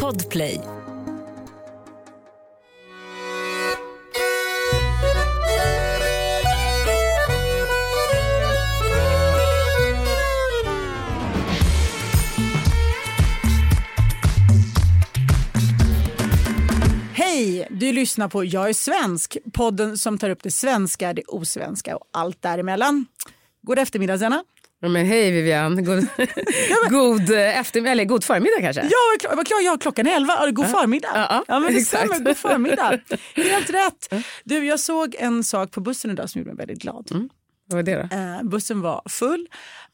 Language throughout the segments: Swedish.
Podplay. Hej! Du lyssnar på Jag är svensk, podden som tar upp det svenska, det osvenska och allt däremellan. God eftermiddag, Senna. Ja, men hej Vivian, god, god, eh, eftermiddag, eller god förmiddag kanske? Ja, vad vad klar, ja, klockan är elva. Ja, God förmiddag. Ja, ja, men det exakt. stämmer. God förmiddag. Helt rätt. Du, jag såg en sak på bussen idag som gjorde mig väldigt glad. Vad var det då? Eh, bussen var full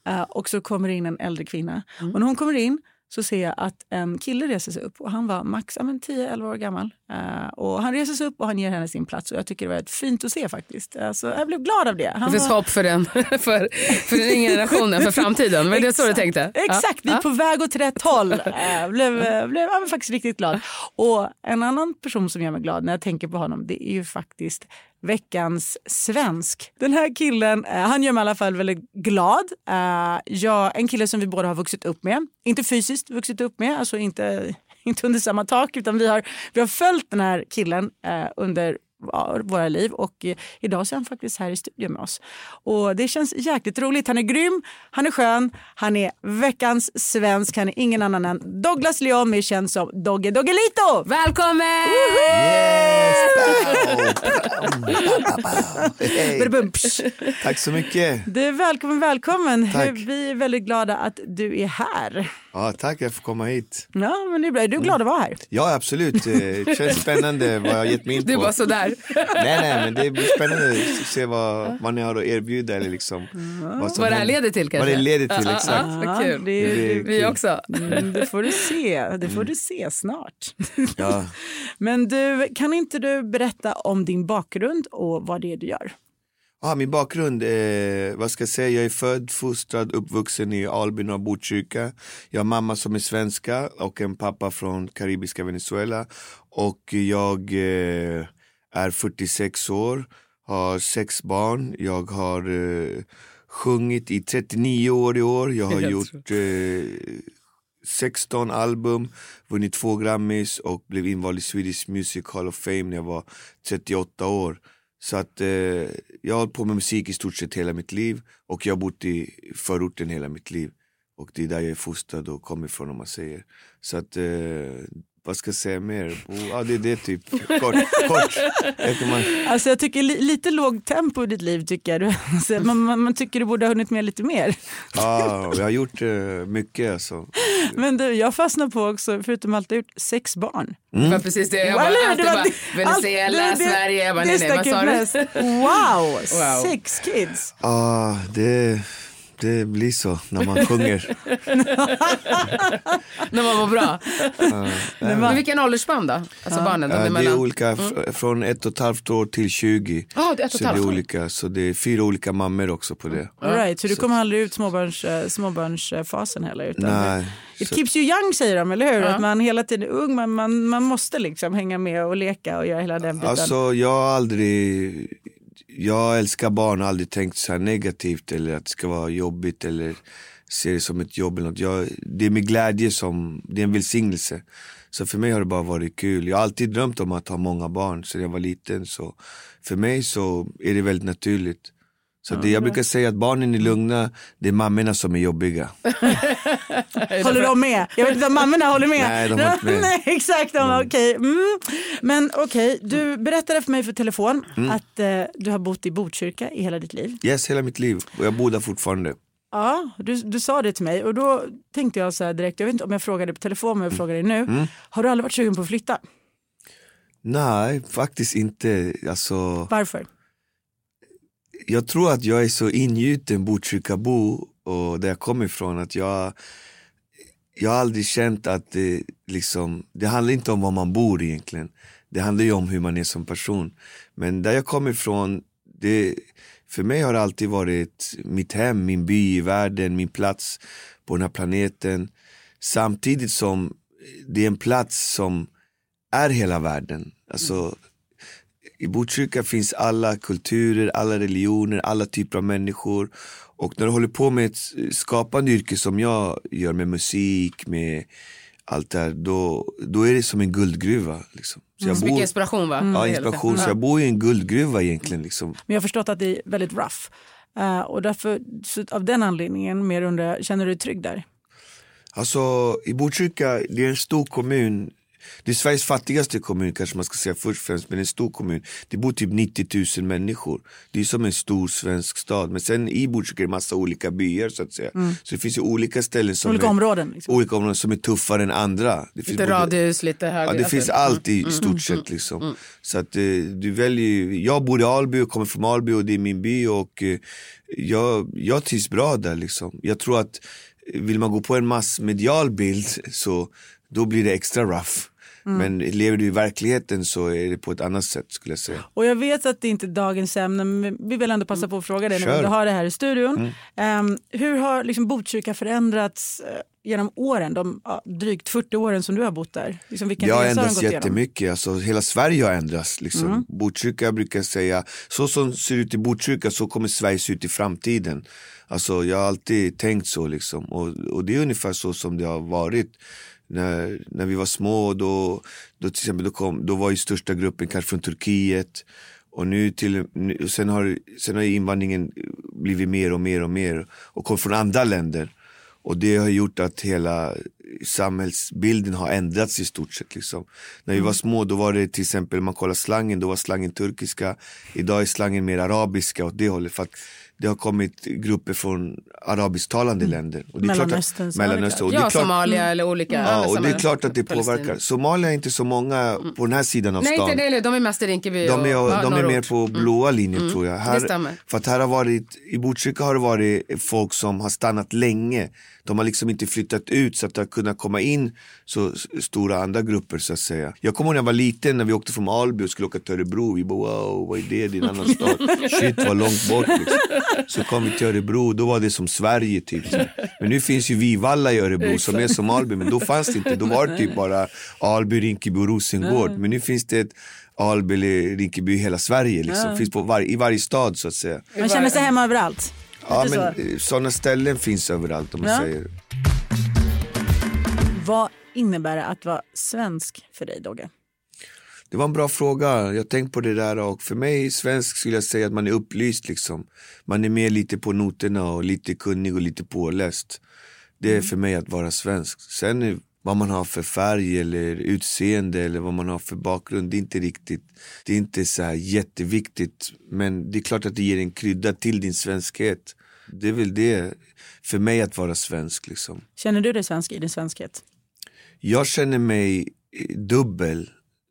eh, och så kommer in en äldre kvinna. Mm. Och när hon kommer in så ser jag att en kille reser sig upp och han var max ja, men 10-11 år gammal. Eh, och han reser sig upp och han ger henne sin plats och jag tycker det var ett fint att se faktiskt. Alltså, jag blev glad av det. Han Det finns var- hopp för den, för, för den yngre generationen, för framtiden. Var det så du tänkte? Ja. Exakt, vi är på väg åt rätt håll. Jag blev, eh, blev ja, men faktiskt riktigt glad. Och en annan person som gör mig glad när jag tänker på honom det är ju faktiskt veckans svensk. Den här killen, eh, han gör mig i alla fall väldigt glad. Eh, jag, en kille som vi båda har vuxit upp med. Inte fysiskt vuxit upp med, alltså inte, inte under samma tak utan vi har, vi har följt den här killen eh, under våra liv och eh, idag så är han faktiskt här i studion med oss. Och det känns jäkligt roligt. Han är grym, han är skön, han är veckans svensk, han är ingen annan än Douglas Leon, mer känd som Dogge Doggelito! Välkommen! Tack så mycket. Du är välkommen, välkommen. Tack. Vi är väldigt glada att du är här. Ja, tack, jag får komma hit. Ja, men det är bra. Är du glad att vara här? Ja, absolut. Det känns spännande vad jag har gett mig in på. Du var sådär. Nej, nej, men det blir spännande att se vad, vad ni har att erbjuda. Eller liksom, vad, som Vad det här leder till kanske? Vad det leder till, exakt. Ja, vad kul. det är- Det är Vi kul. också. Mm, det får du se. Det får du se snart. Ja. Men du, kan inte du berätta om din bakgrund och vad det är du gör? Ah, min bakgrund, eh, vad ska jag säga, jag är född, fostrad, uppvuxen i Alby norr Botkyrka. Jag har mamma som är svenska och en pappa från karibiska Venezuela. Och jag eh, är 46 år, har sex barn, jag har eh, sjungit i 39 år i år, jag har gjort eh, 16 album, vunnit två Grammys och blev invald i Swedish Music Hall of Fame när jag var 38 år. Så att eh, jag har hållit på med musik i stort sett hela mitt liv och jag har bott i förorten hela mitt liv. Och det är där jag är fostrad och kommer ifrån om man säger. Så att, eh, vad ska jag säga mer? Ja, det är det typ, kort. kort. Jag man, Alltså jag tycker li lite lågt tempo i ditt liv tycker jag. Du- Alltså, man, man, man tycker du borde ha hunnit med lite mer. ja, jag har gjort eh, mycket alltså. Men du, jag fastnar på också, förutom allt, har gjort sex barn. Det var precis det. Jag bara, hur? alltid Det var bara, det- Venezuela, allt- det- det- Sverige. Jag bara, det nej, nej, vad sa du? Wow, Wow. sex kids. Ja, det, det blir så när man sjunger. När man var bra. Nej, Men vilken åldersspann då? Alltså barnen? De Ja, är det är olika, fr- från ett och ett halvt år till 20. Ja, det är ett och ett så det är halvt år. olika, så det är fyra olika mammor också på det. All right, så du kommer aldrig ut småbarns, eh, småbarnsfasen heller? Utan Nej, It så, keeps you young säger de, eller hur? Att man hela tiden är ung, men man, man måste liksom hänga med och leka och göra hela den biten. alltså jag har aldrig, jag älskar barn och aldrig tänkt så här negativt eller att det ska vara jobbigt eller se det som ett jobb eller något. Jag, det är med glädje som, det är en välsignelse. Så för mig har det bara varit kul. Jag har alltid drömt om att ha många barn sedan jag var liten. Så för mig så är det väldigt naturligt. Så det, jag brukar säga att barnen är lugna, det är mammorna som är jobbiga. Håller de med? Jag vet inte om mammorna håller med. Nej, de har inte med. Nej, exakt. De, okej. Mm. Men okej, du berättade för mig för telefon Mm. att eh, du har bott i Botkyrka i hela ditt liv. Yes, hela mitt liv. Och jag bor där fortfarande. Ja, du, du sa det till mig och då tänkte jag så här direkt, jag vet inte om jag frågade på telefon men jag frågar dig nu. Mm. Har du aldrig varit sugen på att flytta? Nej, faktiskt inte. Alltså, Varför? Jag tror att jag är så ingjuten Botkyrkabo och där jag kommer ifrån att jag jag har aldrig känt att det liksom, det handlar inte om var man bor egentligen. Det handlar ju om hur man är som person. Men där jag kommer ifrån, det, för mig har det alltid varit mitt hem, min by i världen, min plats på den här planeten. Samtidigt som det är en plats som är hela världen. Alltså, i Botkyrka finns alla kulturer, alla religioner, alla typer av människor. Och när du håller på med ett skapande yrke som jag gör med musik, med allt det här, då, då är det som en guldgruva. Liksom. Så jag Så mycket inspiration va? Ja, Hela inspiration. Så jag bor i en guldgruva egentligen. Liksom. Men jag har förstått att det är väldigt rough. Eh, och därför, så av den anledningen, mer undrar känner du dig trygg där? Alltså i Botkyrka, det är en stor kommun. Det är Sveriges fattigaste kommun kanske man ska säga först och främst, men en stor kommun. Det bor typ 90 000 människor. Det är som en stor svensk stad. Men sen i Botkyrka är det massa olika byar så att säga. Så det finns ju olika ställen som Olika är, områden? Liksom. olika områden som är tuffare än andra. Det finns Lite både- radhus, lite högre. Ja, det alltså, finns mm. allt i stort sett liksom. Så att eh, du väljer jag bor i Alby och kommer från Alby och det är min by och eh, jag, jag trivs bra där liksom. Jag tror att eh, vill man gå på en massmedial bild så då blir det extra rough. Men lever du i verkligheten så är det på ett annat sätt skulle jag säga. Och jag vet att det inte är dagens ämne, men vi vill ändå passa på att fråga dig när vi har det här i studion. Ehm, hur har liksom Botkyrka förändrats eh, genom åren, de ja, drygt 40 åren som du har bott där? Liksom, vilken Det har har ändrats igenom? jättemycket, alltså, hela Sverige har ändrats. Liksom. Botkyrka brukar säga, så som ser ut i Botkyrka så kommer Sverige se ut i framtiden. Alltså, jag har alltid tänkt så liksom. och, och det är ungefär så som det har varit. När, när vi var små då, då, till exempel, då, kom, då var ju största gruppen kanske från Turkiet. Och nu till, nu, sen, har, sen har invandringen blivit mer och mer och mer och kom från andra länder. Och det har gjort att hela samhällsbilden har ändrats i stort sett. Liksom. När vi var små då var det till exempel, man kollar slangen, då var slangen turkiska. Idag är slangen mer arabiska åt det hållet. För att det har kommit grupper från arabisktalande länder. Och det är klart Mellanöstern, att, Mellanöstern. Och det Ja, är klart, Somalia eller olika. ja, och det är klart att det Palestina. påverkar. Somalia är inte så många på den här sidan av Nej, stan. inte det. De är mest i Rinkeby De är, och ja, de är mer på blåa linjen tror jag. Här, stämmer. för att här har varit, I Botkyrka har det varit folk som har stannat länge. De har liksom inte flyttat ut så att det har kunnat komma in så stora andra grupper så att säga. Jag kommer ihåg när jag var liten när vi åkte från Alby och skulle åka till Örebro. Vi bara wow, vad är det? Det är en annan stad. Shit vad långt bort liksom. Så kom vi till Örebro, då var det som Sverige typ. Men nu finns ju Vivalla i Örebro som är som Alby. Men då fanns det inte, då var det typ bara Alby, Rinkeby och Rosengård. Men nu finns det ett Alby Rinkeby i hela Sverige liksom. Finns på var, i varje stad så att säga. Man känner sig hemma överallt. Ja Lite men så. eh, sådana ställen finns överallt om man Ja. säger. Vad innebär det att vara svensk för dig Dogge? Det var en bra fråga, jag tänkt på det där och för mig svensk skulle jag säga att man är upplyst liksom. Man är med lite på noterna och lite kunnig och lite påläst. Det är för mig att vara svensk. Sen vad man har för färg eller utseende eller vad man har för bakgrund, det är inte riktigt, det är inte så här jätteviktigt. Men det är klart att det ger en krydda till din svenskhet. Det är väl det för mig att vara svensk liksom. Känner du dig svensk i din svenskhet? Jag känner mig eh, dubbel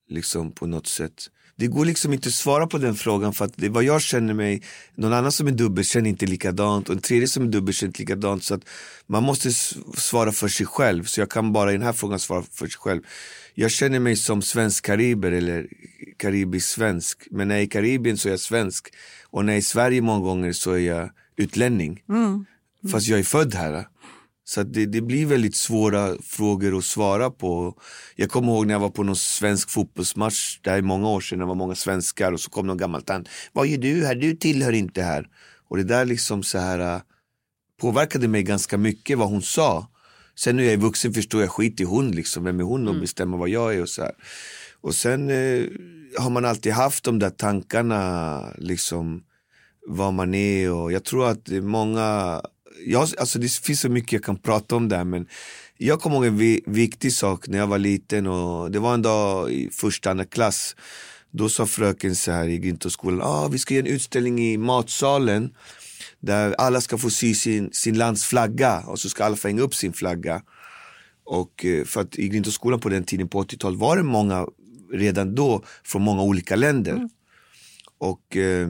liksom på något sätt. Det går liksom inte att svara på den frågan för att det är vad jag känner mig, någon annan som är dubbel känner inte likadant och en tredje som är dubbel känner inte likadant så att man måste svara för sig själv så jag kan bara i den här frågan svara för sig själv. Jag känner mig som svensk kariber eller karibisk svensk men när jag är i Karibien så är jag svensk och när jag är i Sverige många gånger så är jag utlänning. Fast jag är född här. Så det, det blir väldigt svåra frågor att svara på. Jag kommer ihåg när jag var på någon svensk fotbollsmatch, det här är många år sedan, det var många svenskar och så kom någon gammal tant. Vad gör du här? Du tillhör inte här. Och det där liksom så här äh, påverkade mig ganska mycket vad hon sa. Sen när jag är vuxen förstår jag skit i hon liksom, vem är hon och bestämma vad jag är och så här. Och sen eh, har man alltid haft de där tankarna liksom vad man är och jag tror att många, jag, alltså det finns så mycket jag kan prata om där men jag kommer ihåg en vi, viktig sak när jag var liten och det var en dag i första andra klass då sa fröken så här i Grintoskolan, ah, vi ska göra en utställning i matsalen där alla ska få sy sin, sin lands flagga och så ska alla få hänga upp sin flagga. Och eh, för att i Grintoskolan på den tiden på 80-talet var det många redan då från många olika länder. Och eh,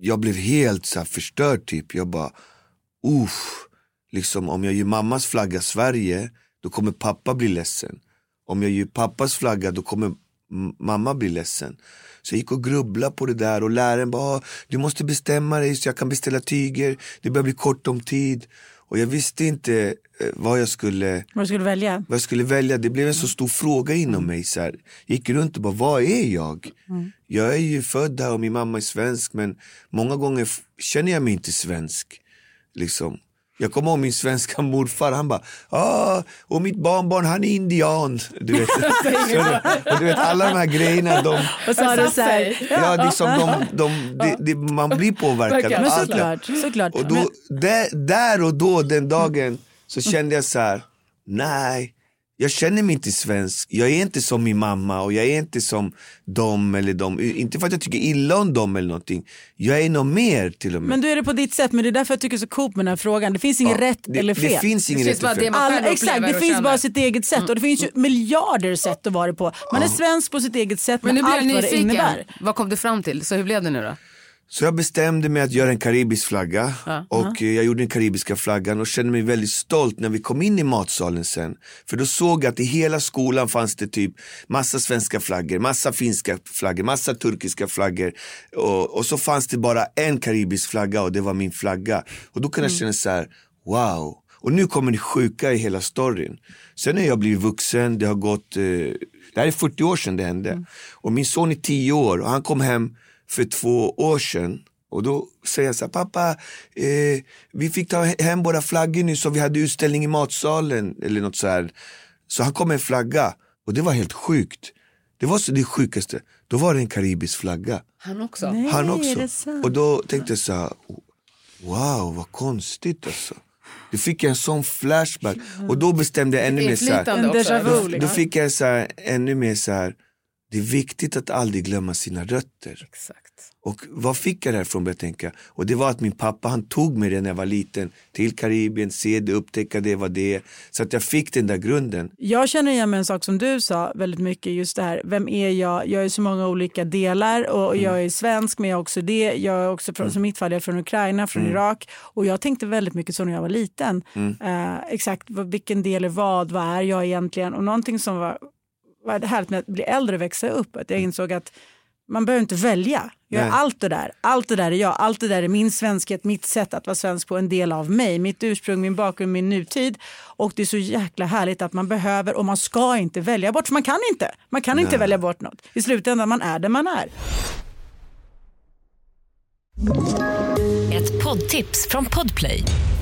jag blev helt så här förstörd typ. Jag bara, uff, liksom om jag gör mammas flagga Sverige, då kommer pappa bli ledsen. Om jag gör pappas flagga, då kommer mamma bli ledsen. Så jag gick och grubblade på det där och läraren bara, ah, du måste bestämma dig så jag kan beställa tyger, det börjar bli kort om tid. Och jag visste inte eh, vad jag skulle Vad skulle välja? vad jag skulle välja, det blev en så stor fråga inom mig. Så här. Jag gick runt och bara, vad är jag? Jag är ju född här och min mamma är svensk men många gånger känner jag mig inte svensk. Liksom. Jag kommer ihåg min svenska morfar, han bara ah, och mitt barnbarn han är indian. Du vet, det, och du vet alla de här grejerna, de, Och så har så här, ja, liksom de, de, de, de, man blir påverkad. Men såklart, såklart. och då, där, där och då den dagen så kände jag så här, nej, jag känner mig inte svensk. Jag är inte som min mamma och jag är inte som dem eller dem. Inte för att jag tycker illa om dem eller någonting. Jag är nog mer till och med. men du är det på ditt sätt, men det är därför jag tycker så coolt med den här frågan. Det finns inget Ja, rätt det, eller fel. Det finns inget rätt bara fel. det Alla, exakt, det finns bara sitt eget sätt och det finns ju miljarder sätt att vara det på. Man är svensk på sitt eget sätt Men med nu blir jag allt vad det innebär. Vad kom du fram till? Så hur blev det nu då? Så jag bestämde mig att göra en karibisk flagga och eh, jag gjorde den karibiska flaggan och kände mig väldigt stolt när vi kom in i matsalen sen. För då såg jag att i hela skolan fanns det typ massa svenska flaggor, massa finska flaggor, massa turkiska flaggor och, och så fanns det bara en karibisk flagga och det var min flagga. Och då kunde jag känna så här, wow. Och nu kommer det sjuka i hela storyn. Sen när jag blivit vuxen, det har gått, eh, det här är 40 år sedan det hände. Och min son är 10 år och han kom hem för två år sedan och då säger jag så här, pappa, eh, vi fick ta hem våra flaggor nu så vi hade utställning i matsalen eller något så här. Så han kom med en flagga och det var helt sjukt. Det var så det sjukaste. Då var det en karibisk flagga. Han också? Nej, Han är också. det sant? Och då tänkte jag så här, wow vad konstigt alltså. Då fick jag en sån flashback och då bestämde jag ännu mer så här, då, då fick jag så här, ännu mer så här, det är viktigt att aldrig glömma sina rötter. Exakt. Och vad fick jag det här från började tänka? Och det var att min pappa han tog mig det när jag var liten till Karibien, se det, upptäcka det, vad det är. Så att jag fick den där grunden. Jag känner igen mig en sak som du sa väldigt mycket, just det här, vem är jag? Jag är så många olika delar och Mm. jag är svensk men jag är också det. Jag är också från, som mitt fall, jag är från Ukraina, från Mm. Irak och jag tänkte väldigt mycket så när jag var liten. Eh, exakt vad, vilken del är vad, vad är jag egentligen? Och någonting som var, var härligt med att bli äldre och växa upp, att jag insåg att man behöver inte välja. Jag är Nej. allt det där. Allt det där är jag. Allt det där är min svenskhet, mitt sätt att vara svensk på, en del av mig. Mitt ursprung, min bakgrund, min nutid. Och det är så jäkla härligt att man behöver och man ska inte välja bort. För man kan inte. Man kan inte välja bort något. I slutändan man är där man är. Ett poddtips från Podplay.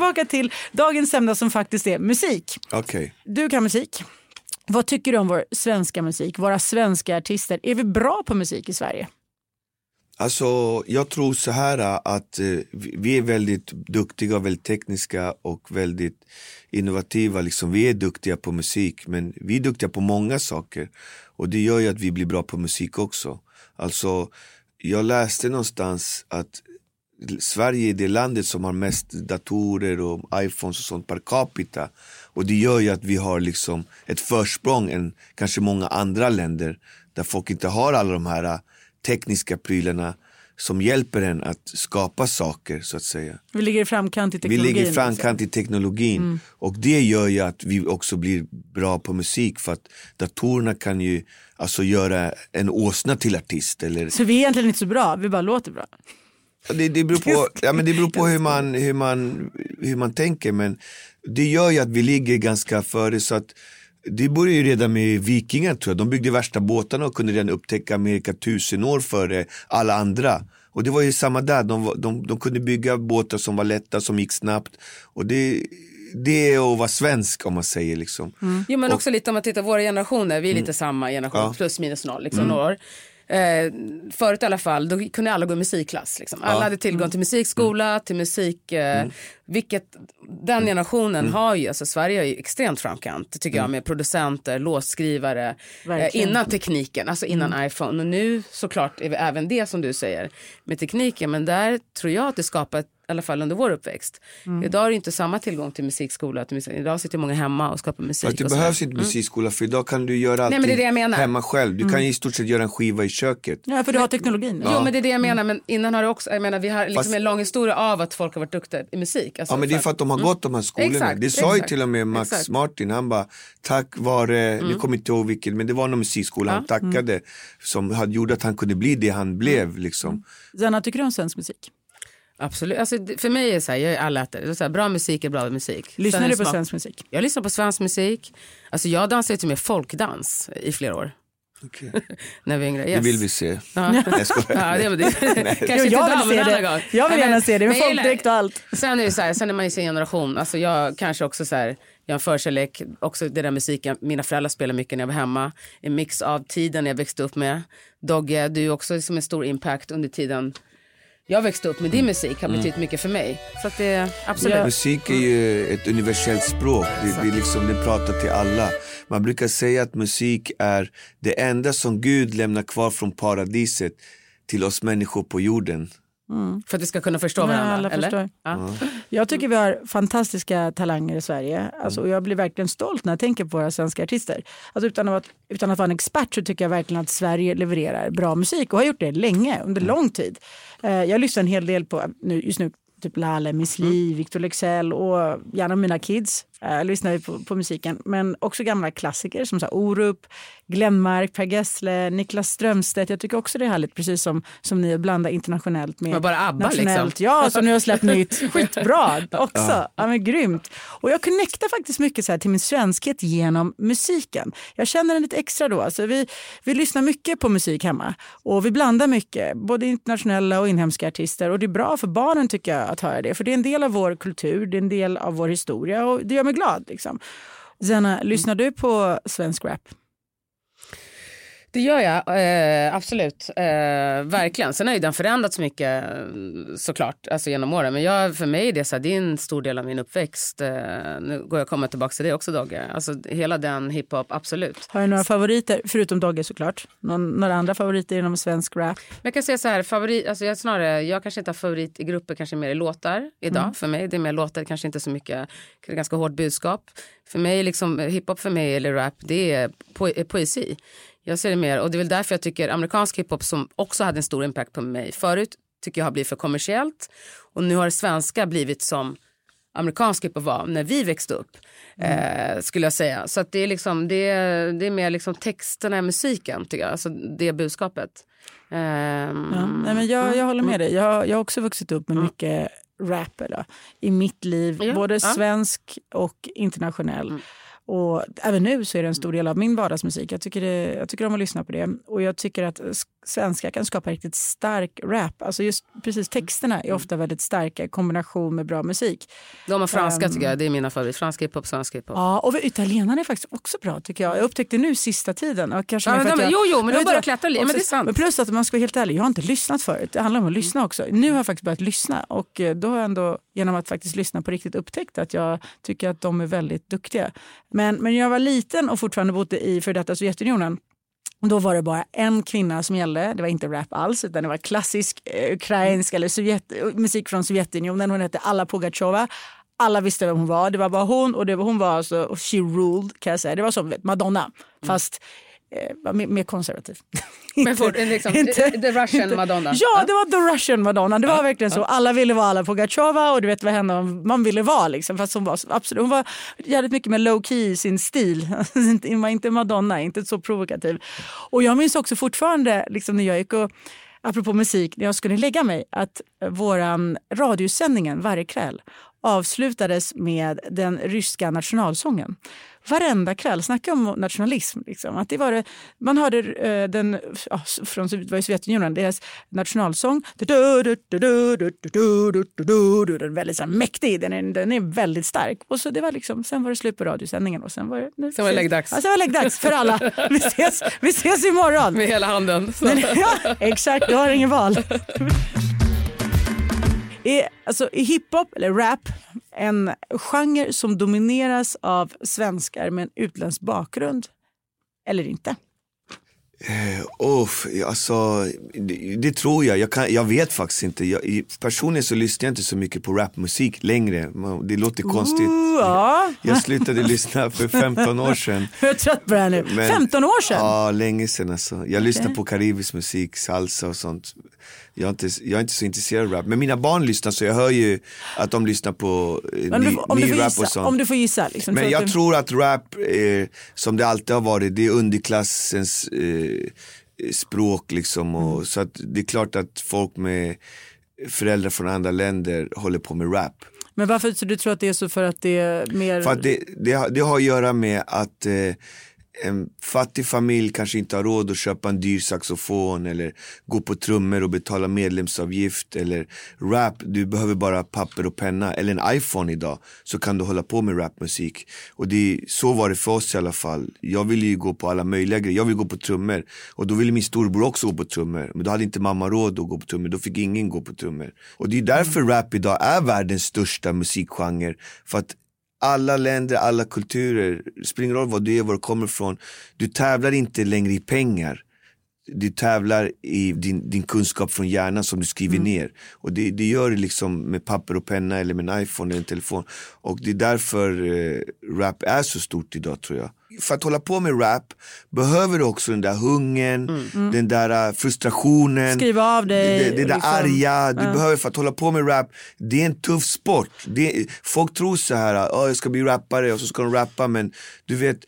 Tillbaka till dagens ämne som faktiskt är musik. Okej. Du kan musik. Vad tycker du om vår svenska musik? Våra svenska artister. Är vi bra på musik i Sverige? Alltså jag tror så här att eh, vi är väldigt duktiga väldigt tekniska och väldigt innovativa. Liksom. Vi är duktiga på musik men vi är duktiga på många saker. Och det gör ju att vi blir bra på musik också. Alltså jag läste någonstans att Sverige är det landet som har mest datorer och iPhones och sånt per capita. Och det gör ju att vi har liksom ett försprång än kanske många andra länder där folk inte har alla de här äh, tekniska prylarna som hjälper en att skapa saker så att säga. Vi ligger i framkant i Vi teknologin. ligger i liksom. framkant i teknologin och det gör ju att vi också blir bra på musik för att datorerna kan ju alltså göra en åsna till artist eller Så vi är egentligen inte så bra, vi bara låter bra. Det, det, beror på, ja, men det beror på hur man, hur, man, hur man tänker men det gör ju att vi ligger ganska före så att det började ju redan med vikingar tror jag. De byggde värsta båtarna och kunde redan upptäcka Amerika tusen år före alla andra. Och det var ju samma där, de, de, de kunde bygga båtar som var lätta, som gick snabbt. Och det, det är att vara svensk om man säger liksom. Jo men också lite om man tittar på våra generationer, vi är lite samma generation, Ja. plus minus noll, liksom några år. Eh, förut i alla fall, då kunde alla gå i musikklass. Liksom. Alla hade tillgång till musikskola, till musik. Eh, vilket, den generationen har ju, alltså Sverige är ju extremt framkant tycker jag med producenter, låtskrivare, eh, innan tekniken, alltså innan iPhone. Och nu såklart är vi även det som du säger med tekniken, men där tror jag att det skapar ett alla fall under vår uppväxt. Mm. Idag är det inte samma tillgång till musikskola. Till musik. Idag sitter många hemma och skapar musik. Fast det behövs inte musikskola för idag kan du göra allting men det är det jag menar. hemma själv. Du kan i stort sett göra en skiva i köket. Ja, för du har teknologin. Jo men det är det jag menar, men innan har det också, jag menar vi har liksom Fast- en lång historia av att folk har varit duktiga i musik. Alltså, Ja men det är för att de har gått de här skolorna. Exakt, det sa ju till och med Max exakt. Martin, han bara tack vare, nu kommer inte ihåg vilken, men det var någon musikskola han tackade som hade gjort att han kunde bli det han blev liksom. Zanna, tycker du om svensk musik? Absolut, alltså, för mig är det så här, jag är allätare. Det är så här, bra musik är bra musik. Lyssnar du på smak. svensk musik? Jag lyssnar på svensk musik. Alltså jag dansade till och med folkdans i flera år. Okej. När vi yngre. Det Yes. vill vi se. Ja. Jag skojar. Ja, det, det, kanske Jo, jag vill se det. gång. Jag vill gärna men- se det med folkdräkt och allt. Sen är det så här, sen är man i sin generation. Alltså jag kanske också så här, jag har en förkärlek, också det där musiken, mina föräldrar spelade mycket när jag var hemma. En mix av tiden jag växte upp med. Dogge, du är också som en stor impact under tiden jag växte upp med din musik har betytt mycket för mig. Så att det, absolut. Musik är ju ett universellt språk, det, det, är liksom, det pratar till alla. Man brukar säga att musik är det enda som Gud lämnar kvar från paradiset till oss människor på jorden. För att vi ska kunna förstå Ja, varandra. alla eller? förstår. Ja. Jag tycker vi har fantastiska talanger i Sverige. Alltså, och jag blir verkligen stolt när jag tänker på våra svenska artister. Alltså, utan, att, utan att vara en expert så tycker jag verkligen att Sverige levererar bra musik och har gjort det länge, under lång tid. Eh, jag lyssnar en hel del på, nu, just nu, typ Laleh, Miss Li, Victor Leksell och gärna mina kids. Eh, lyssnar vi på, på musiken. Men också gamla klassiker som så här, Orup, Glenmark, Per Gessle, Niklas Strömstedt. Jag tycker också det är härligt, precis som, som ni blanda internationellt med bara ABBA, nationellt. liksom. Ja, som nu har släppt nytt. Skitbra också. Ja. men grymt. Och jag connectar faktiskt mycket så här till min svenskhet genom musiken. Jag känner den lite extra då. Alltså vi, vi lyssnar mycket på musik hemma och vi blandar mycket, både internationella och inhemska artister. Och det är bra för barnen tycker jag att höra det, för det är en del av vår kultur, det är en del av vår historia och det gör mig glad. Liksom. Zena, lyssnar du på svensk rap? Det gör jag, eh, absolut. Eh, verkligen. Sen har ju den förändrats mycket såklart alltså genom åren. Men jag, för mig är det, så här, det är en stor del av min uppväxt. Eh, nu går jag komma tillbaka till det också Dogge. Alltså hela den hiphop, absolut. Har du några favoriter, förutom Dogge såklart? Någon, några andra favoriter inom svensk rap? Men jag kan säga så här, favorit, alltså jag, snarare, jag kanske inte har favorit i grupper, kanske mer i låtar idag för mig. Det är mer låtar, kanske inte så mycket, ganska hårt budskap. För mig, liksom, hiphop för mig eller rap, det är, po är poesi. Jag ser det mer, och det är väl därför jag tycker amerikansk hiphop som också hade en stor impact på mig förut, tycker jag har blivit för kommersiellt. Och nu har det svenska blivit som amerikansk hiphop var när vi växte upp. Eh, skulle jag säga. Så det är liksom, det är, det är mer liksom texterna i musiken tycker jag. Alltså det budskapet. Ehm, Ja, nej, men jag, jag håller med dig. Jag, jag har också vuxit upp med mycket rap eller, i mitt liv. Ja, Både ja. svensk och internationell. Och även nu så är det en stor del av min vardagsmusik. Jag tycker, det, jag tycker om att lyssna på det. Och jag tycker att svenska kan skapa riktigt stark rap. Alltså just precis texterna är ofta väldigt starka i kombination med bra musik. De har franska Ehm. tycker jag, det är mina favorit. Fransk hiphop, svensk hiphop. Ja, och italienarna är faktiskt också bra tycker jag. Jag upptäckte nu sista tiden. Och kanske Ja, men de- jag, jo, jo, men de börjar klättra lite, men det är sant. Men plus att man ska vara helt ärlig, jag har inte lyssnat förut. Det handlar om att lyssna också. Nu har jag faktiskt börjat lyssna och eh, då har jag ändå genom att faktiskt lyssna på riktigt upptäckt att jag tycker att de är väldigt duktiga. Men, men jag var liten och fortfarande bodde i för detta Sovjetunionen. Då var det bara en kvinna som gällde. Det var inte rap alls, utan det var klassisk eh, ukrainsk eller Sovjet, eh, musik från Sovjetunionen. Hon hette Alla Pugacheva. Alla visste vem hon var. Det var bara hon och det var, hon var alltså, och she ruled kan jag säga. Det var som vet, Madonna, fast eh, mer, mer konservativ. Men för, liksom, inte- the Russian Madonna. Ja, det var the Russian Madonna. Det var verkligen så. Alla ville vara alla Pugacheva och du vet vad henne man ville vara. Liksom, fast hon var, absolut, hon var jävligt mycket mer low key i sin stil. Hon var inte Madonna, inte så provokativ. Och jag minns också fortfarande liksom, när jag gick och apropå musik, när jag skulle lägga mig, att våran radiosändningen varje kväll avslutades med den ryska nationalsången. Varenda kväll, snacka om nationalism. Liksom. Att det var det, man hörde eh, den ja, från det var ju Sovjetunionen, deras nationalsång. Den är väldigt så här, mäktig, den är, den är väldigt stark. Och så det var liksom, sen var det slut på radiosändningen. Och sen var det, nu, Sen var det läggdags. Ja, sen var det läggdags för alla. Vi ses, vi ses imorgon. Med hela handen. Men, ja, exakt, du har ingen val. Är, alltså, är hiphop, eller rap, en genre som domineras av svenskar med en utländsk bakgrund? Eller inte? Oh, alltså, det, det, tror jag. Jag, kan, jag vet faktiskt inte. Jag, personligen så lyssnar jag inte så mycket på rapmusik längre. Det låter konstigt. Ooh, ja. Jag slutade lyssna för 15 år sedan. Jag är trött på det här nu. Men, 15 år sedan? Ja, länge sedan alltså. Jag okay. lyssnar på karibisk musik, salsa och sånt. Jag är, inte, jag är inte så intresserad av rap. Men mina barn lyssnar så jag hör ju att de lyssnar på eh, ny, ny rap gissa, och sånt. Om du får gissa. Liksom, Men jag du... tror att rap, eh, som det alltid har varit, det är underklassens eh, språk liksom. Och, mm. Så att det är klart att folk med föräldrar från andra länder håller på med rap. Men varför så du tror att det är så för att det är mer? För att det, det, det har att göra med att eh, en fattig familj kanske inte har råd att köpa en dyr saxofon eller gå på trummor och betala medlemsavgift eller rap, du behöver bara papper och penna eller en iPhone idag så kan du hålla på med rapmusik. Och det, så var det för oss i alla fall. Jag ville ju gå på alla möjliga grejer, jag ville gå på trummor och då ville min storbror också gå på trummor men då hade inte mamma råd att gå på trummor, då fick ingen gå på trummor. Och det är därför rap idag är världens största musikgenre för att alla länder, alla kulturer, spelar ingen roll vad du är, var du kommer ifrån. Du tävlar inte längre i pengar. Du tävlar i din, din kunskap från hjärnan som du skriver mm. ner. Och det, det gör du liksom med papper och penna eller med en iPhone eller en telefon. Och det är därför eh, rap är så stort idag tror jag för att hålla på med rap behöver du också den där hungern, mm. mm. den där äh, frustrationen, Skriva av dig, det, det där liksom. arga. Du ja. behöver för att hålla på med rap. Det är en tuff sport. Det, folk tror så här, oh, jag ska bli rappare och så ska de rappa men du vet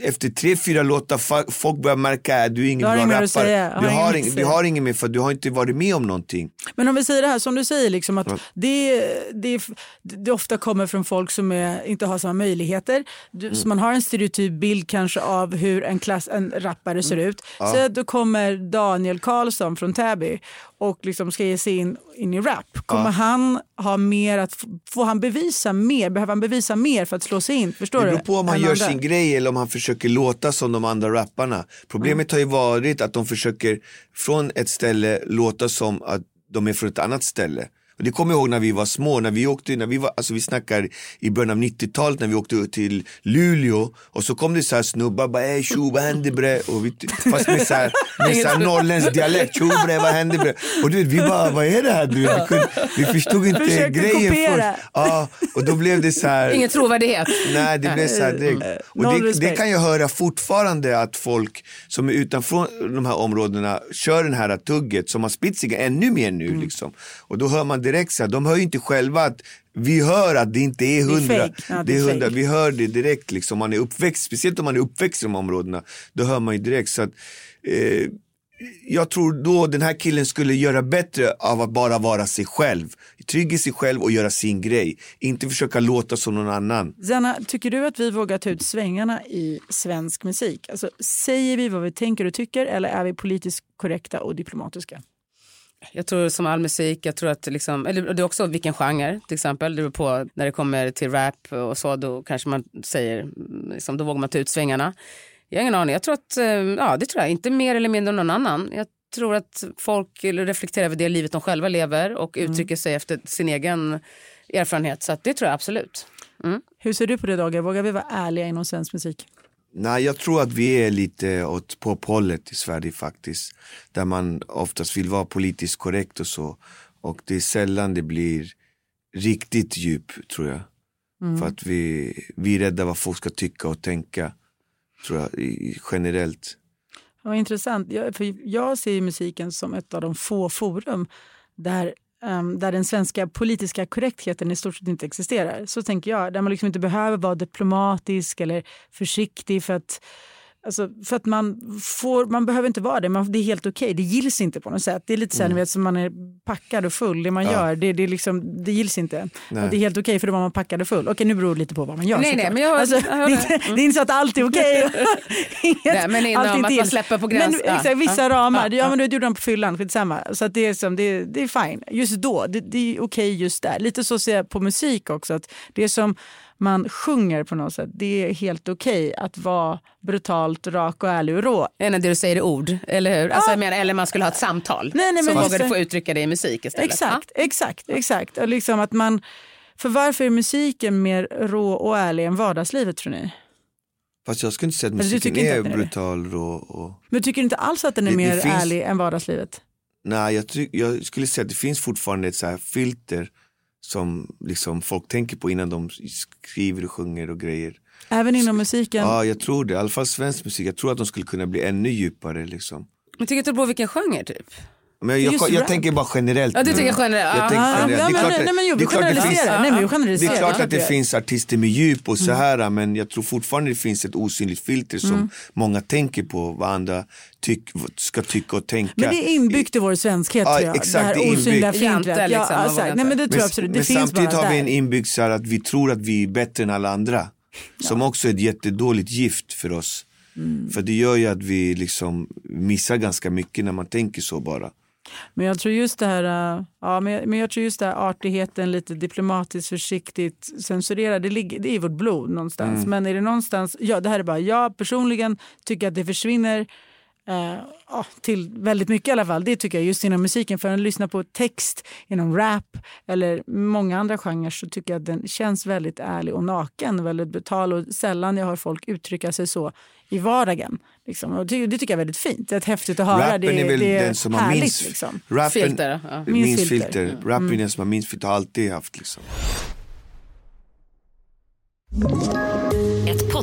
efter tre, fyra låtar folk börjar märka att du är ingen bra rappare. Du har, ing, du har ingen mer för du har inte varit med om någonting. Men om vi säger det här som du säger, liksom, att ja. det, det, det ofta kommer från folk som är, inte har samma möjligheter. Du, mm. Så man har en stereotyp bild kanske av hur en, klass, en rappare ser mm. ut. Ja. Så då kommer Daniel Karlsson från Täby och liksom ska ge sig in, in i rap. Kommer ja. han ha mer att, får han bevisa mer? Behöver han bevisa mer för att slå sig in? Förstår det beror på om han gör sin grej eller om han försöker låta som de andra rapparna. Problemet mm. har ju varit att de försöker från ett ställe låta som att de är från ett annat ställe. Och det kommer jag ihåg när vi var små, när vi åkte, när vi var, alltså vi snackar i början av 90-talet när vi åkte till Luleå och så kom det så här snubbar bara ey tjo vad händer bre? Och vi, fast med så här, med så här norrländsk dialekt, tjo bre vad händer bre? Och du vet vi bara vad är det här? Du vi, kunde, vi förstod inte Försökte grejen kopiera. först. Ja, och då blev det så här. Ingen trovärdighet. Nej det blev så här direkt. Mm. Och det, det, kan jag höra fortfarande att folk som är utanför de här områdena kör den här tugget som har spritt sig ännu mer nu mm. liksom. Och då hör man direkt så här, de hör ju inte själva att vi hör att det inte är hundra. Det är, ja, det är hundra. Vi hör det direkt liksom. Man är uppväxt, speciellt om man är uppväxt i de områdena. Då hör man ju direkt. Så att, eh, jag tror då den här killen skulle göra bättre av att bara vara sig själv. Trygg i sig själv och göra sin grej. Inte försöka låta som någon annan. Zanna, tycker du att vi vågar ta ut svängarna i svensk musik? Alltså, säger vi vad vi tänker och tycker eller är vi politiskt korrekta och diplomatiska? Jag tror som all musik, jag tror att liksom, eller det är också vilken genre till exempel. Det beror på när det kommer till rap och så, då kanske man säger, liksom, då vågar man ta ut svängarna. Jag har ingen aning, jag tror att, eh, ja det tror jag, inte mer eller mindre än någon annan. Jag tror att folk reflekterar över det livet de själva lever och mm. uttrycker sig efter sin egen erfarenhet. Så det tror jag absolut. Mm. Hur ser du på det Dagar? Vågar vi vara ärliga inom svensk musik? Nej, jag tror att vi är lite åt pophållet i Sverige faktiskt. Där man oftast vill vara politiskt korrekt och så. Och det är sällan det blir riktigt djup, tror jag. Mm. För att vi, vi är rädda vad folk ska tycka och tänka, tror jag, generellt. Vad intressant. Jag, för jag ser musiken som ett av de få forum där um, där den svenska politiska korrektheten i stort sett inte existerar. Så tänker jag, där man liksom inte behöver vara diplomatisk eller försiktig för att Alltså, för att man, får, man behöver inte vara det, man, det är helt okej. Okay. Det gills inte på något sätt. Det är lite så här, mm. vet, som man är packad och full. Det man ja. gör, det, det, liksom, det gills inte. det är helt okej okay för då var man packad och full. Okej, nu beror det lite på vad man gör. Nej, nej, men jag, alltså, jag det, det. det är inte så att allt är okej. Okay. men inom allt att man släpper på gränsen. Men, exakt, vissa ja. ramar. Ja, men du gjorde dem på fyllan, skitsamma. Så att det, är som, det, det är fine. Just då, det, det är okej just där. Lite så ser jag på musik också. Att det är som man sjunger på något sätt. Det är helt okej okay att vara brutalt rak och ärlig och rå. Än det du säger ord, eller hur? Alltså, menar, eller man skulle ha ett samtal. Nej, nej, så vågar du få uttrycka det i musik istället. Exakt, ja? exakt, exakt. Och liksom att man, för varför är musiken mer rå och ärlig än vardagslivet tror ni? Fast jag skulle inte säga att musiken är att är det? brutal rå. Och... Men tycker du inte alls att den är Det- det mer finns- ärlig än vardagslivet? Nej, jag, ty- jag skulle säga att det finns fortfarande ett så här filter som liksom folk tänker på innan de skriver och sjunger och grejer. Även inom musiken? Ja, jag tror det. I alla fall svensk musik. Jag tror att de skulle kunna bli ännu djupare. Liksom. Men tycker du på vilken genre typ? Men jag, jag, rap. tänker bara generellt. Ja, du generellt. Jag tänker generellt. ja, Det är klart att- nej, men jo, det finns- generaliserar. Nej, men vi Det generaliserar. är klart Ja, att det det är. finns artister med djup och så här men jag tror fortfarande det finns ett osynligt filter som många tänker på vad andra tyck, ska tycka och tänka. Men det är inbyggt i vår svenskhet Ja, tror jag. exakt, det här det osynliga filtret. liksom, ja, Nej men inte. det tror jag absolut. Det men finns samtidigt har vi en inbyggd så här att vi tror att vi är bättre än alla andra. Som också är ett jättedåligt gift för oss. Mm. För det gör ju att vi liksom missar ganska mycket när man tänker så bara. Men jag tror just det här, äh, ja, men jag, men jag tror just det här artigheten, lite diplomatiskt, försiktigt, censurera, det, ligger, det är i vårt blod någonstans. Mm. Men är det någonstans, ja det här är bara, jag personligen tycker att det försvinner ja, till väldigt mycket i alla fall. Det tycker jag just inom musiken. För att lyssna på text inom rap eller många andra genrer så tycker jag att den känns väldigt ärlig och naken, väldigt brutal och sällan jag hör folk uttrycka sig så i vardagen. Liksom. Och det, det tycker jag är väldigt fint. Det är häftigt att höra. Rappen det, är väl det är den som har minst liksom. rappen, Filter, ja. Minst filter. filter. Rappen är den som har minst filter, alltid haft liksom.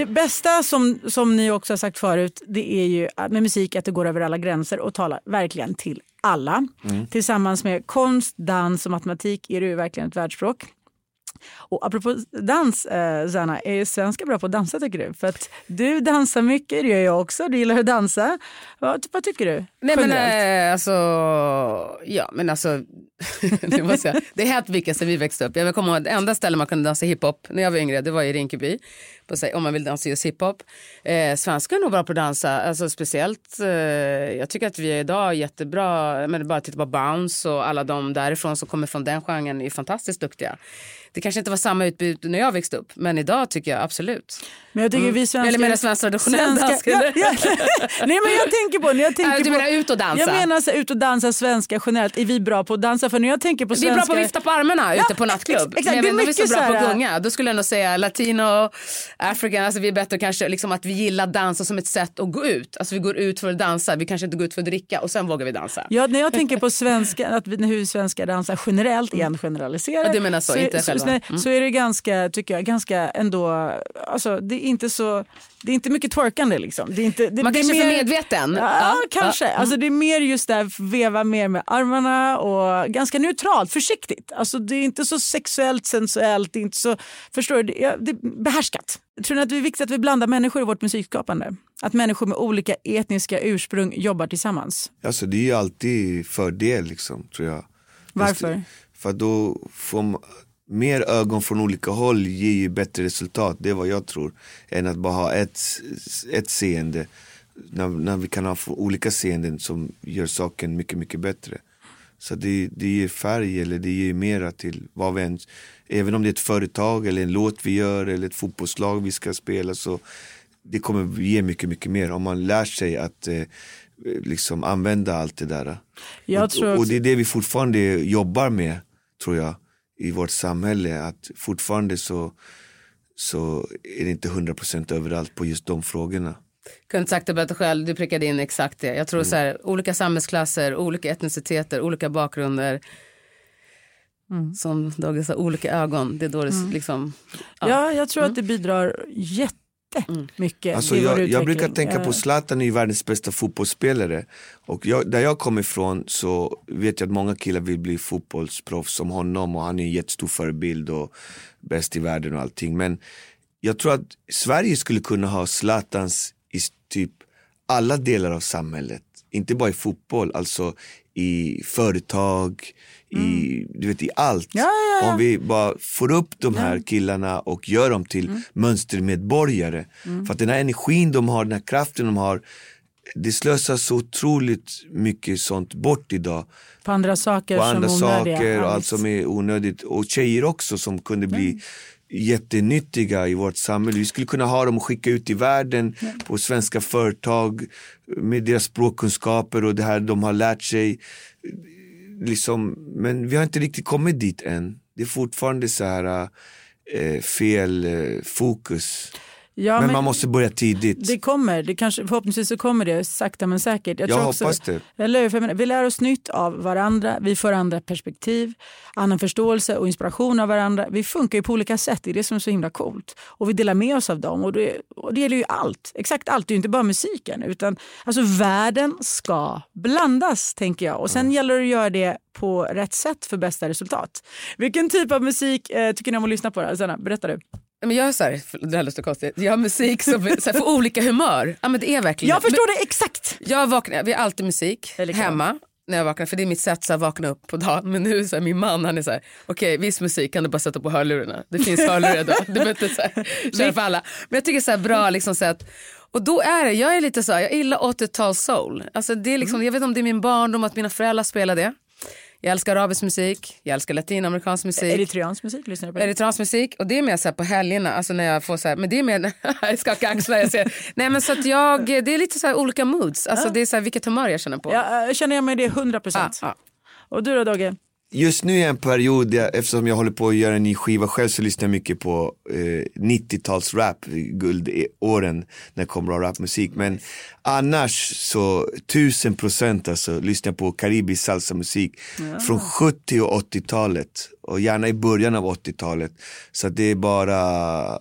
Det bästa som, som ni också har sagt förut det är ju med musik att det går över alla gränser och talar verkligen till alla. Tillsammans med konst, dans och matematik är det ju verkligen ett världsspråk. Och apropå dans, eh, Zanna, är svenskar bra på att dansa tycker du? För att du dansar mycket, det gör jag också. Du gillar att dansa. Vad, vad tycker du? Nej men eh, alltså, ja men alltså, det, måste jag, det är helt mycket sen vi växte upp. Jag kommer ihåg det enda stället man kunde dansa hiphop när jag var yngre, det var i Rinkeby. På, sig, om man vill dansa just hiphop. Eh, svenskar är nog bra på att dansa, alltså speciellt, eh, jag tycker att vi är idag jättebra, men bara titta på Bounce och alla de därifrån som kommer från den genren är fantastiskt duktiga. Det kanske inte var samma utbud när jag växte upp, men idag tycker jag absolut. Men jag tycker vi svenskar... Eller menar svensk traditionell dans, ja, ja. Nej men jag tänker på... När jag tänker Ja, du på, menar ut och dansa? Jag menar så ut och dansa svenska generellt. Är vi bra på att dansa? För när jag tänker på Vi är svenska... bra på att vifta på armarna Ja, ute på nattklubb. ex- exakt. Men jag vet inte om vi är så bra så på att gunga. Då skulle jag nog säga latino, african, alltså vi är bättre kanske liksom att vi gillar dansa som ett sätt att gå ut. Alltså vi går ut för att dansa, vi kanske inte går ut för att dricka och sen vågar vi dansa. Ja, när jag tänker på svenska, att vi, hur svenskar dansar generellt, igen generaliserar. Ja, du menar så, inte själva. Mm. så är det ganska, tycker jag, ganska ändå, alltså det är inte så, det är inte mycket twerkande liksom. Det är inte, det, Man det kanske är mer- för medveten. Ja, Ja, kanske. ja. Alltså, det är mer just där, veva mer med armarna och ganska neutralt, försiktigt. Alltså, det är inte så sexuellt, sensuellt, det är inte så, förstår du, det är, det är behärskat. Tror ni att det är viktigt att vi blandar människor i vårt musikskapande? Att människor med olika etniska ursprung jobbar tillsammans? Alltså det är ju alltid fördel liksom tror jag. Varför? För då får man, mer ögon från olika håll ger ju bättre resultat, det är vad jag tror. Än att bara ha ett, ett seende. När, när vi kan ha olika seenden som gör saken mycket, mycket bättre. Så det, det ger färg eller det ger mera till vad vi än, även om det är ett företag eller en låt vi gör eller ett fotbollslag vi ska spela så det kommer ge mycket, mycket mer om man lär sig att eh, liksom använda allt det där. Och, och det är det vi fortfarande jobbar med, tror jag, i vårt samhälle. Att fortfarande så, så är det inte 100% överallt på just de frågorna. Kunde inte sagt det bättre själv, du prickade in exakt det. Jag tror så här, olika samhällsklasser, olika etniciteter, olika bakgrunder. Som Dagge sa, olika ögon. Det är då det liksom... Ja, jag tror att det bidrar jättemycket Alltså i vår jag, utveckling. jag brukar tänka på Zlatan är världens bästa fotbollsspelare. Och jag, där jag kommer ifrån så vet jag att många killar vill bli fotbollsproffs som honom och han är en jättestor förebild och bäst i världen och allting. Men jag tror att Sverige skulle kunna ha Zlatans i typ alla delar av samhället. Inte bara i fotboll, alltså i företag, i, du vet, i allt. Mm. Ja, ja, ja. Om vi bara får upp de här killarna och gör dem till Mm. mönstermedborgare. För att den här energin de har, den här kraften de har, det slösas så otroligt mycket sånt bort idag På andra saker på som andra onödiga. saker och Ja, allt som är onödigt. Och tjejer också som kunde bli jättenyttiga i vårt samhälle. Vi skulle kunna ha dem och skicka ut i världen på svenska företag med deras språkkunskaper och det här de har lärt sig. Liksom, men vi har inte riktigt kommit dit än. Det är fortfarande så här eh, fel eh, fokus. Ja, men, man måste börja tidigt. Det kommer, det kanske, förhoppningsvis så kommer det sakta men säkert. Jag tror hoppas det. Eller? För jag menar, vi lär oss nytt av varandra, vi får andra perspektiv, annan förståelse och inspiration av varandra. Vi funkar ju på olika sätt, det är det som är så himla coolt. Och vi delar med oss av dem och det, och det gäller ju allt, exakt allt, det är ju inte bara musiken. Utan, alltså världen ska blandas tänker jag och sen gäller det att göra det på rätt sätt för bästa resultat. Vilken typ av musik eh, tycker ni om att lyssna på? Då? Sanna, berätta du. Men jag är så här, det här låter konstigt, jag har musik som så här, får olika humör. Ja, men det är verkligen Jag förstår det exakt! Jag vaknar, vi har alltid musik hemma när jag vaknar för det är mitt sätt så att vakna upp på dagen. Men nu är så här, min man han är så här, okej viss musik kan du bara sätta på hörlurarna. Det finns hörlurar då, du behöver inte så här, köra för alla. Men jag tycker så här bra liksom så att och då är det, jag är lite så här, jag gillar 80-tals soul. Alltså det är liksom, Mm. Jag vet inte om det är min barndom att mina föräldrar spelar det. Jag älskar arabisk musik, jag älskar latinamerikansk musik. Eritreansk musik lyssnar du på? Eritreansk musik och det är mer så på helgerna, alltså när jag får så här, men det är mer, jag skakar axlar, jag ser, nej men så att jag, det är lite så här olika moods, alltså det är så här vilket humör jag känner på. Ja, jag känner jag mig det 100 procent. Ja, Och du då Dogge? Just nu är en period, där, eftersom jag håller på att göra en ny skiva själv så lyssnar jag mycket på eh, 90-tals rap, guldåren när det kom bra rapmusik. Men annars så tusen procent alltså lyssnar jag på karibisk salsamusik från 70 och 80-talet och gärna i början av 80-talet. Så det är bara eh,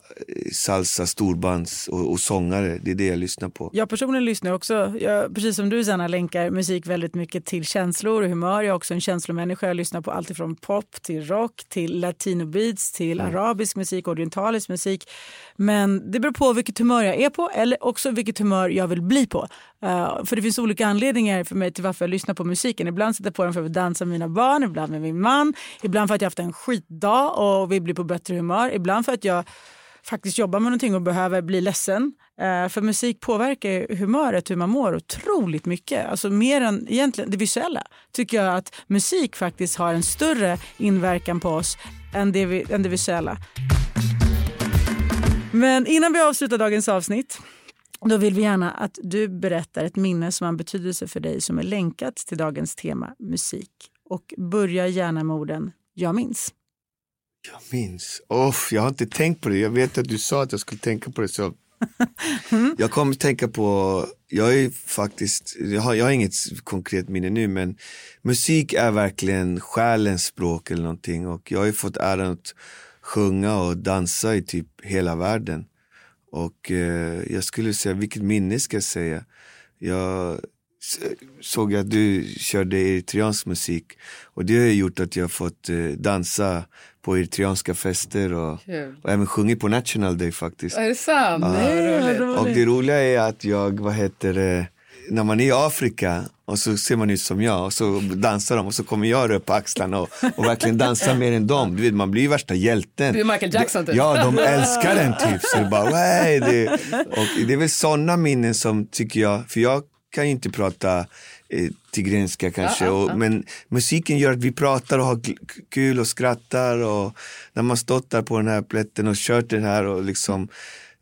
salsa, storbands och, och sångare, det är det jag lyssnar på. Jag personligen lyssnar också, jag, precis som du Sanna, länkar musik väldigt mycket till känslor och humör. Jag är också en känslomänniska. Jag lyssnar på allt från pop till rock till latinobeats till arabisk musik, orientalisk musik. Men det beror på vilket humör jag är på eller också vilket humör jag vill bli på. Uh, för det finns olika anledningar för mig till varför jag lyssnar på musiken. Ibland sätter jag på den för att dansa med mina barn, ibland med min man, ibland för att jag haft en skitdag och vill bli på bättre humör, ibland för att jag faktiskt jobbar med någonting och behöver bli ledsen. Eh, för musik påverkar humöret, hur man mår otroligt mycket. Alltså mer än egentligen det visuella tycker jag att musik faktiskt har en större inverkan på oss än det, vi, än det visuella. Men innan vi avslutar dagens avsnitt då vill vi gärna att du berättar ett minne som har en betydelse för dig som är länkat till dagens tema musik. Och börja gärna med orden jag minns. Jag minns, oh, jag har inte tänkt på det, jag vet att du sa att jag skulle tänka på det så Jag kommer tänka på, jag är faktiskt, jag har, jag har inget konkret minne nu men musik är verkligen själens språk eller någonting och jag har ju fått äran att sjunga och dansa i typ hela världen. Och eh, jag skulle säga, vilket minne ska jag säga? Jag såg att du körde eritreansk musik och det har gjort att jag fått eh, dansa på eritreanska fester och, Kul. och även sjungit på National Day faktiskt. Är det sant? Nej, vad roligt. Och det roliga är att jag, vad heter det, när man är i Afrika och så ser man ut som jag och så dansar de och så kommer jag upp på axlarna och, och verkligen dansar mer än dem. Du vet, man blir ju värsta hjälten. Du är Michael Jackson typ. Ja, de älskar den typ. Så det bara, det, och det är väl sådana minnen som tycker jag, för jag kan ju inte prata eh, tigrenska kanske, och, men musiken gör att vi pratar och har kul och skrattar och när man stått där på den här plätten och kört den här och liksom,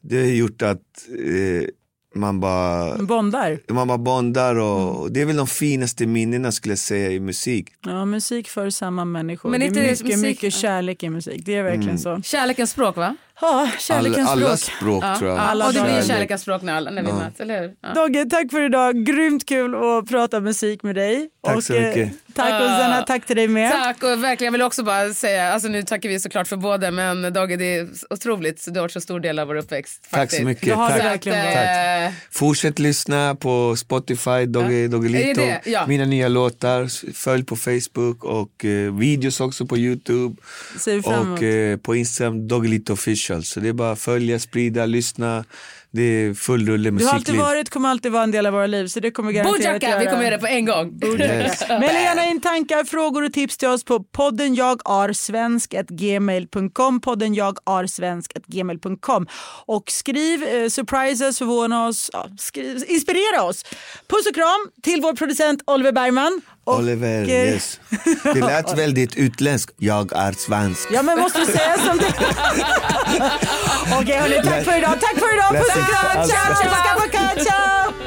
det har gjort att eh, man bara Bondar. man bara bondar och och det är väl de finaste minnena skulle jag säga i musik. Ja, musik för samman människor. Men det är inte det mycket, musik- mycket kärlek i musik. Det är verkligen så. Kärlekens språk va? Ja, All, kärlekens alla språk. språk tror jag. alla och det blir dagar. kärlekens språk när, alla, när vi möts, eller hur? Ja. Dogge, tack för idag. Grymt kul att prata musik med dig. Tack så och, eh, mycket. Tack och Sanna, tack till dig med. Tack och verkligen, jag vill också bara säga, alltså nu tackar vi såklart för båda men Dagge det är otroligt, du har varit så stor del av vår uppväxt. Tack faktiskt. så mycket. Du har det Tack. verkligen bra. Eh, Fortsätt lyssna på Spotify, Dogge, Doggelito, det det? Ja. mina nya låtar. Följ på Facebook och eh, videos också på Youtube. Ser vi fram emot. Och eh, på Instagram, Doggelito official. Så det är bara att följa, sprida, lyssna. det är full rulle Du har alltid musikliv. varit, kommer alltid vara en del av våra liv så det kommer garanterat Bojack, göra. vi kommer göra det på en gång. Yes. Maila gärna in tankar, frågor och tips till oss på podden jag är svensk@gmail.com podden jag är svensk@gmail.com och skriv, eh, surprisa oss, förvåna oss, ja, skriv, inspirera oss. Puss och kram till vår producent Oliver Bergman. Och, Oliver, yes. Det lät väldigt utländskt. Jag är svensk. Ja men måste du säga som det Okej hörni, tack för idag, tack för idag, puss och kram, ciao, ciao, ciao!